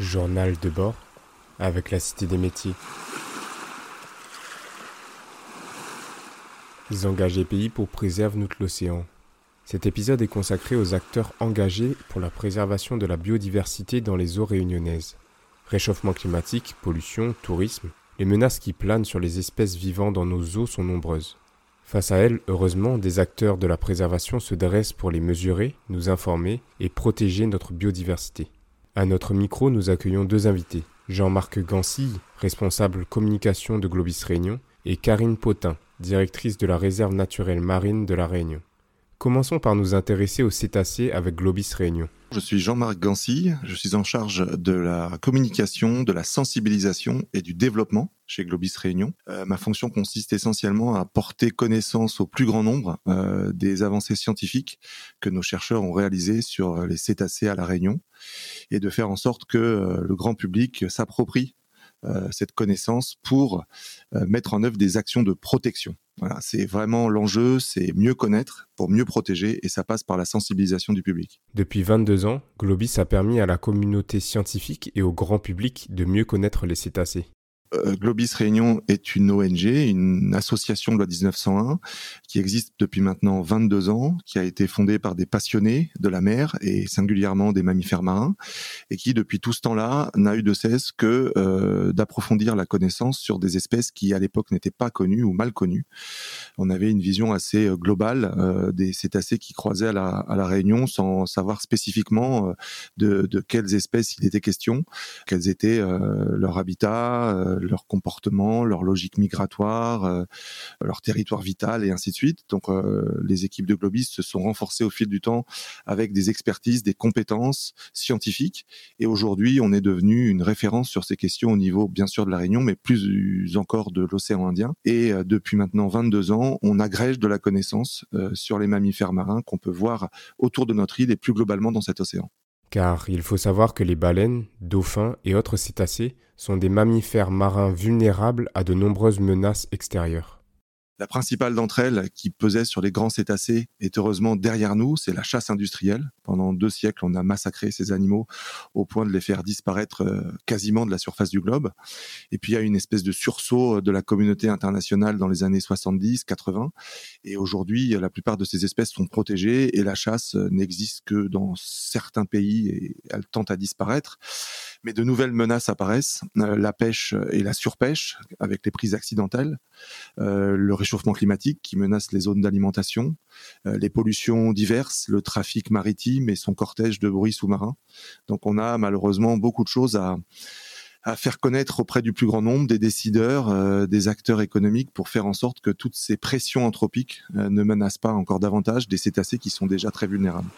Journal de bord avec la Cité des métiers. Les engagés pays pour préserver notre l'océan. Cet épisode est consacré aux acteurs engagés pour la préservation de la biodiversité dans les eaux réunionnaises. Réchauffement climatique, pollution, tourisme, les menaces qui planent sur les espèces vivant dans nos eaux sont nombreuses. Face à elles, heureusement, des acteurs de la préservation se dressent pour les mesurer, nous informer et protéger notre biodiversité. À notre micro, nous accueillons deux invités. Jean-Marc Gancy, responsable communication de Globis Réunion, et Karine Potin, directrice de la réserve naturelle marine de la Réunion. Commençons par nous intéresser aux cétacés avec Globis Réunion. Je suis Jean-Marc Gancy, je suis en charge de la communication, de la sensibilisation et du développement chez Globis Réunion. Euh, ma fonction consiste essentiellement à porter connaissance au plus grand nombre euh, des avancées scientifiques que nos chercheurs ont réalisées sur les cétacés à la Réunion et de faire en sorte que euh, le grand public s'approprie cette connaissance pour mettre en œuvre des actions de protection. Voilà, c'est vraiment l'enjeu, c'est mieux connaître pour mieux protéger et ça passe par la sensibilisation du public. Depuis 22 ans, Globis a permis à la communauté scientifique et au grand public de mieux connaître les cétacés. Euh, Globis Réunion est une ONG, une association de loi 1901 qui existe depuis maintenant 22 ans, qui a été fondée par des passionnés de la mer et singulièrement des mammifères marins, et qui depuis tout ce temps-là n'a eu de cesse que euh, d'approfondir la connaissance sur des espèces qui à l'époque n'étaient pas connues ou mal connues. On avait une vision assez euh, globale euh, des cétacés qui croisaient à la, Réunion sans savoir spécifiquement euh, de, de, quelles espèces il était question, quels étaient leur habitat leur comportement, leur logique migratoire, euh, leur territoire vital et ainsi de suite. Donc euh, les équipes de Globis se sont renforcées au fil du temps avec des expertises, des compétences scientifiques. Et aujourd'hui, on est devenu une référence sur ces questions au niveau bien sûr de la Réunion, mais plus encore de l'océan Indien. Et euh, depuis maintenant 22 ans, on agrège de la connaissance sur les mammifères marins qu'on peut voir autour de notre île et plus globalement dans cet océan car il faut savoir que les baleines, dauphins et autres cétacés sont des mammifères marins vulnérables à de nombreuses menaces extérieures. La principale d'entre elles, qui pesait sur les grands cétacés, est heureusement derrière nous, c'est la chasse industrielle. Pendant deux siècles, on a massacré ces animaux au point de les faire disparaître euh, quasiment de la surface du globe. Et puis il y a une espèce de sursaut euh, de la communauté internationale dans les années 70, 80. Et aujourd'hui, la plupart de ces espèces sont protégées et la chasse euh, n'existe que dans certains pays et elle tente à disparaître mais de nouvelles menaces apparaissent, euh, la pêche et la surpêche avec les prises accidentelles, euh, le réchauffement climatique qui menace les zones d'alimentation, euh, les pollutions diverses, le trafic maritime et son cortège de bruits sous-marins. Donc on a malheureusement beaucoup de choses à à faire connaître auprès du plus grand nombre des décideurs, des acteurs économiques pour faire en sorte que toutes ces pressions anthropiques ne menacent pas encore davantage des cétacés qui sont déjà très vulnérables.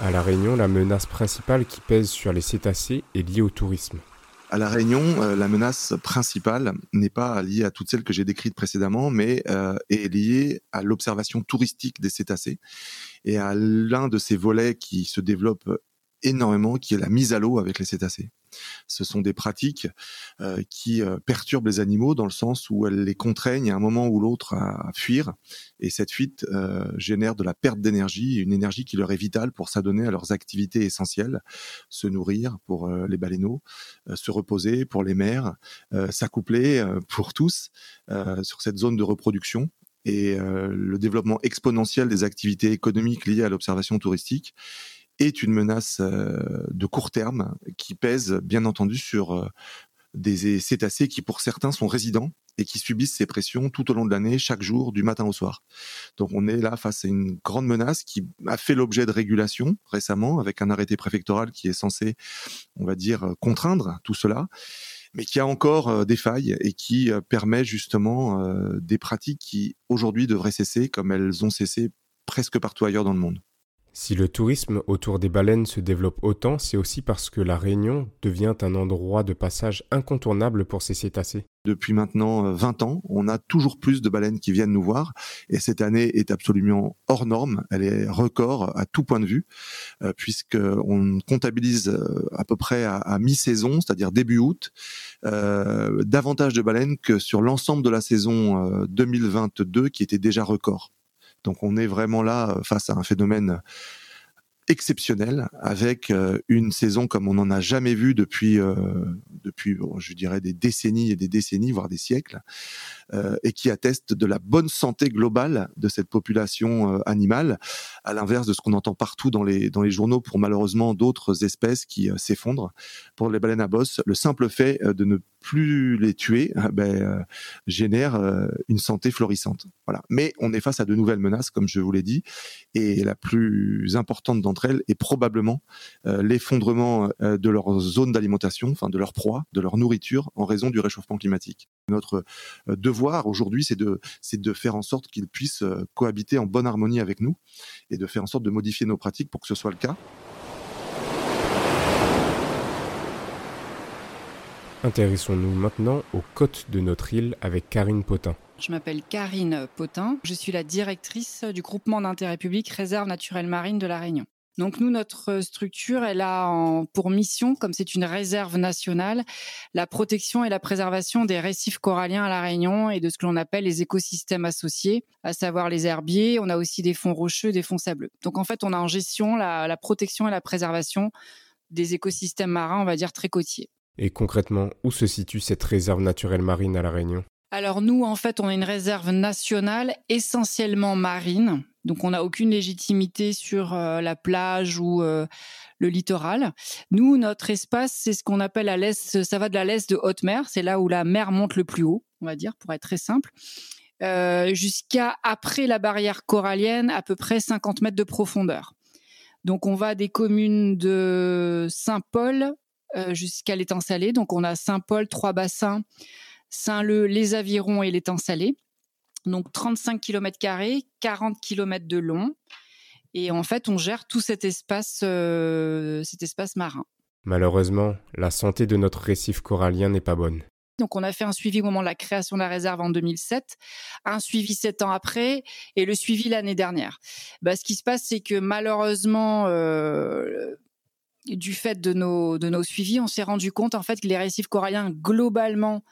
À La Réunion, la menace principale qui pèse sur les cétacés est liée au tourisme. À La Réunion, euh, la menace principale n'est pas liée à toutes celles que j'ai décrites précédemment, mais euh, est liée à l'observation touristique des cétacés et à l'un de ces volets qui se développe énormément, qui est la mise à l'eau avec les cétacés. Ce sont des pratiques euh, qui euh, perturbent les animaux dans le sens où elles les contraignent à un moment ou l'autre à, fuir, et cette fuite euh, génère de la perte d'énergie, une énergie qui leur est vitale pour s'adonner à leurs activités essentielles, se nourrir pour les baleineaux, se reposer pour les mères, s'accoupler pour tous sur cette zone de reproduction. Et le développement exponentiel des activités économiques liées à l'observation touristique est une menace euh, de court terme qui pèse bien entendu sur euh, des cétacés qui pour certains sont résidents et qui subissent ces pressions tout au long de l'année, chaque jour, du matin au soir. Donc on est là face à une grande menace qui a fait l'objet de régulation récemment avec un arrêté préfectoral qui est censé, on va dire, contraindre tout cela mais qui a encore euh, des failles et qui permet justement des pratiques qui aujourd'hui devraient cesser comme elles ont cessé presque partout ailleurs dans le monde. Si le tourisme autour des baleines se développe autant, c'est aussi parce que la Réunion devient un endroit de passage incontournable pour ces cétacés. Depuis maintenant 20 euh, ans, on a toujours plus de baleines qui viennent nous voir et cette année est absolument hors norme, elle est record à tout point de vue euh, puisqu'on comptabilise euh, à peu près à, mi-saison, c'est-à-dire début août, davantage de baleines que sur l'ensemble de la saison 2022 qui était déjà record. Donc on est vraiment là euh, face à un phénomène exceptionnel avec euh, une saison comme on n'en a jamais vu depuis euh, depuis je dirais des décennies et des décennies voire des siècles euh, et qui atteste de la bonne santé globale de cette population animale à l'inverse de ce qu'on entend partout dans les dans les journaux pour malheureusement d'autres espèces qui s'effondrent. Pour les baleines à bosse le simple fait de ne plus les tuer ben, génère une santé florissante. Voilà. Mais on est face à de nouvelles menaces comme je vous l'ai dit et la plus importante d'entre elle est probablement euh, l'effondrement euh, de leur zone d'alimentation, enfin de leur proie, de leur nourriture en raison du réchauffement climatique. Notre euh, devoir aujourd'hui, c'est de, c'est de faire en sorte qu'ils puissent cohabiter en bonne harmonie avec nous et de faire en sorte de modifier nos pratiques pour que ce soit le cas. Intéressons-nous maintenant aux côtes de notre île avec Karine Potin. Je m'appelle Karine Potin, je suis la directrice du groupement d'intérêt public Réserve naturelle marine de la Réunion. Donc nous, notre structure, elle a pour mission, comme c'est une réserve nationale, la protection et la préservation des récifs coralliens à La Réunion et de ce que l'on appelle les écosystèmes associés, à savoir les herbiers. On a aussi des fonds rocheux, des fonds sableux. Donc en fait, on a en gestion la, la protection et la préservation des écosystèmes marins, on va dire très côtiers. Et concrètement, où se situe cette réserve naturelle marine à La Réunion? Alors nous, en fait, on est une réserve nationale essentiellement marine. Donc on n'a aucune légitimité sur euh, la plage ou euh, le littoral. Nous, notre espace, c'est ce qu'on appelle à l'est, ça va de la l'est de haute mer, c'est là où la mer monte le plus haut, on va dire, pour être très simple, euh, jusqu'à après la barrière corallienne, à peu près 50 mètres de profondeur. Donc on va des communes de Saint-Paul jusqu'à l'étang salé. Donc on a Saint-Paul, trois bassins Saint-Leu, les Avirons et l'étang salé. Donc 35 km, 40 km de long. Et en fait, on gère tout cet espace, euh, cet espace marin. Malheureusement, la santé de notre récif corallien n'est pas bonne. Donc, on a fait un suivi au moment de la création de la réserve en 2007, un suivi sept ans après et le suivi l'année dernière. Bah, ce qui se passe, c'est que malheureusement, euh, du fait de nos, de nos suivis, on s'est rendu compte en fait que les récifs coralliens globalement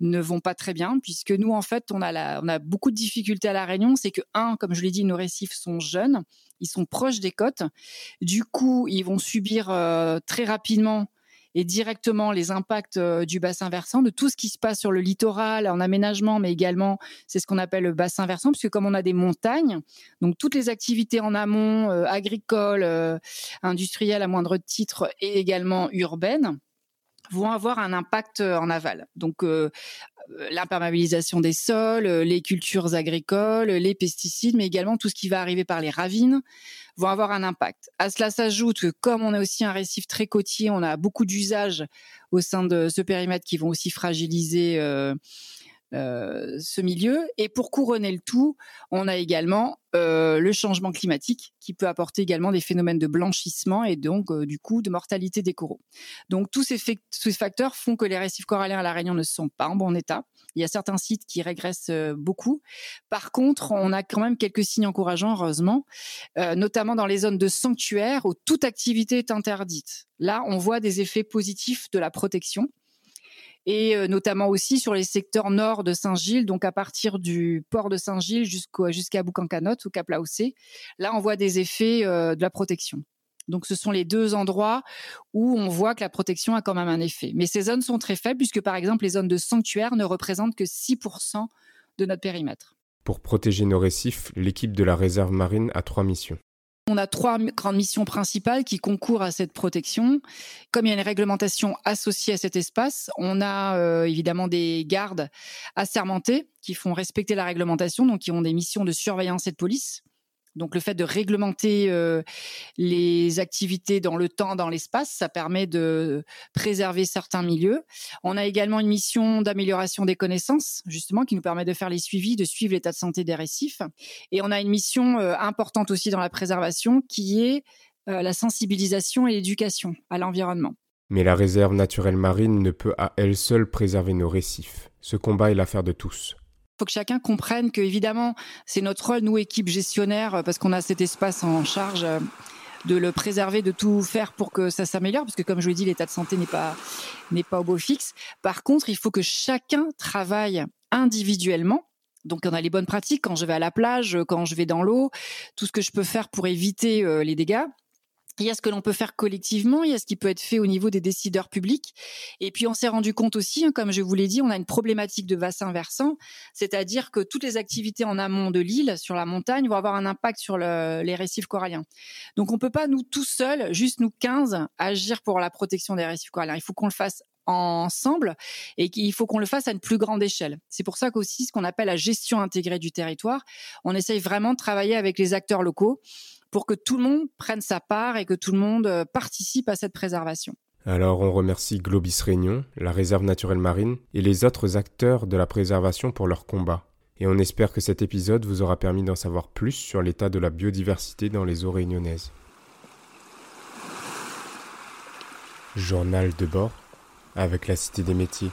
ne vont pas très bien, puisque nous en fait on a, la, on a beaucoup de difficultés à la Réunion. C'est que un, comme je l'ai dit, nos récifs sont jeunes, ils sont proches des côtes. Du coup, ils vont subir euh, très rapidement et directement les impacts euh, du bassin versant, de tout ce qui se passe sur le littoral, en aménagement, mais également c'est ce qu'on appelle le bassin versant, puisque comme on a des montagnes, donc toutes les activités en amont, euh, agricoles, euh, industrielles à moindre titre et également urbaines, vont avoir un impact en aval. Donc l'imperméabilisation des sols, les cultures agricoles, les pesticides, mais également tout ce qui va arriver par les ravines, vont avoir un impact. À cela s'ajoute que comme on a aussi un récif très côtier, on a beaucoup d'usages au sein de ce périmètre qui vont aussi fragiliser euh, euh, ce milieu. Et pour couronner le tout, on a également euh, le changement climatique qui peut apporter également des phénomènes de blanchissement et donc du coup de mortalité des coraux. Donc tous ces, ces, facteurs font que les récifs coralliens à la Réunion ne sont pas en bon état. Il y a certains sites qui régressent beaucoup. Par contre, on a quand même quelques signes encourageants, heureusement, euh, notamment dans les zones de sanctuaire où toute activité est interdite. Là, on voit des effets positifs de la protection et notamment aussi sur les secteurs nord de Saint-Gilles, donc à partir du port de Saint-Gilles jusqu'à Boucancanotte ou Cap Laossé. Là, on voit des effets de la protection. Donc, ce sont les deux endroits où on voit que la protection a quand même un effet. Mais ces zones sont très faibles puisque, par exemple, les zones de sanctuaire ne représentent que 6% de notre périmètre. Pour protéger nos récifs, l'équipe de la réserve marine a trois missions. On a trois grandes missions principales qui concourent à cette protection. Comme il y a une réglementation associée à cet espace, on a euh, évidemment des gardes assermentés qui font respecter la réglementation, donc qui ont des missions de surveillance et de police. Donc le fait de réglementer euh, les activités dans le temps, dans l'espace, ça permet de préserver certains milieux. On a également une mission d'amélioration des connaissances, justement, qui nous permet de faire les suivis, de suivre l'état de santé des récifs. Et on a une mission euh, importante aussi dans la préservation, qui est euh, la sensibilisation et l'éducation à l'environnement. Mais la réserve naturelle marine ne peut à elle seule préserver nos récifs. Ce combat est l'affaire de tous faut que chacun comprenne que évidemment c'est notre rôle nous équipe gestionnaire parce qu'on a cet espace en charge euh, de le préserver, de tout faire pour que ça s'améliore, parce que comme je vous l'ai dit, l'état de santé n'est pas n'est pas au beau fixe. Par contre, il faut que chacun travaille individuellement. Donc, on a les bonnes pratiques quand je vais à la plage, quand je vais dans l'eau, tout ce que je peux faire pour éviter euh, les dégâts. Il y a ce que l'on peut faire collectivement, il y a ce qui peut être fait au niveau des décideurs publics. Et puis on s'est rendu compte aussi, hein, comme je vous l'ai dit, on a une problématique de bassin versant, c'est-à-dire que toutes les activités en amont de l'île, sur la montagne, vont avoir un impact sur les récifs coralliens. Donc on peut pas nous tout seuls, juste nous 15, agir pour la protection des récifs coralliens. Il faut qu'on le fasse ensemble et qu'il faut qu'on le fasse à une plus grande échelle. C'est pour ça qu'aussi ce qu'on appelle la gestion intégrée du territoire, on essaye vraiment de travailler avec les acteurs locaux pour que tout le monde prenne sa part et que tout le monde euh, participe à cette préservation. Alors on remercie Globis Réunion, la réserve naturelle marine et les autres acteurs de la préservation pour leur combat. Et on espère que cet épisode vous aura permis d'en savoir plus sur l'état de la biodiversité dans les eaux réunionnaises. Journal de bord avec la Cité des métiers.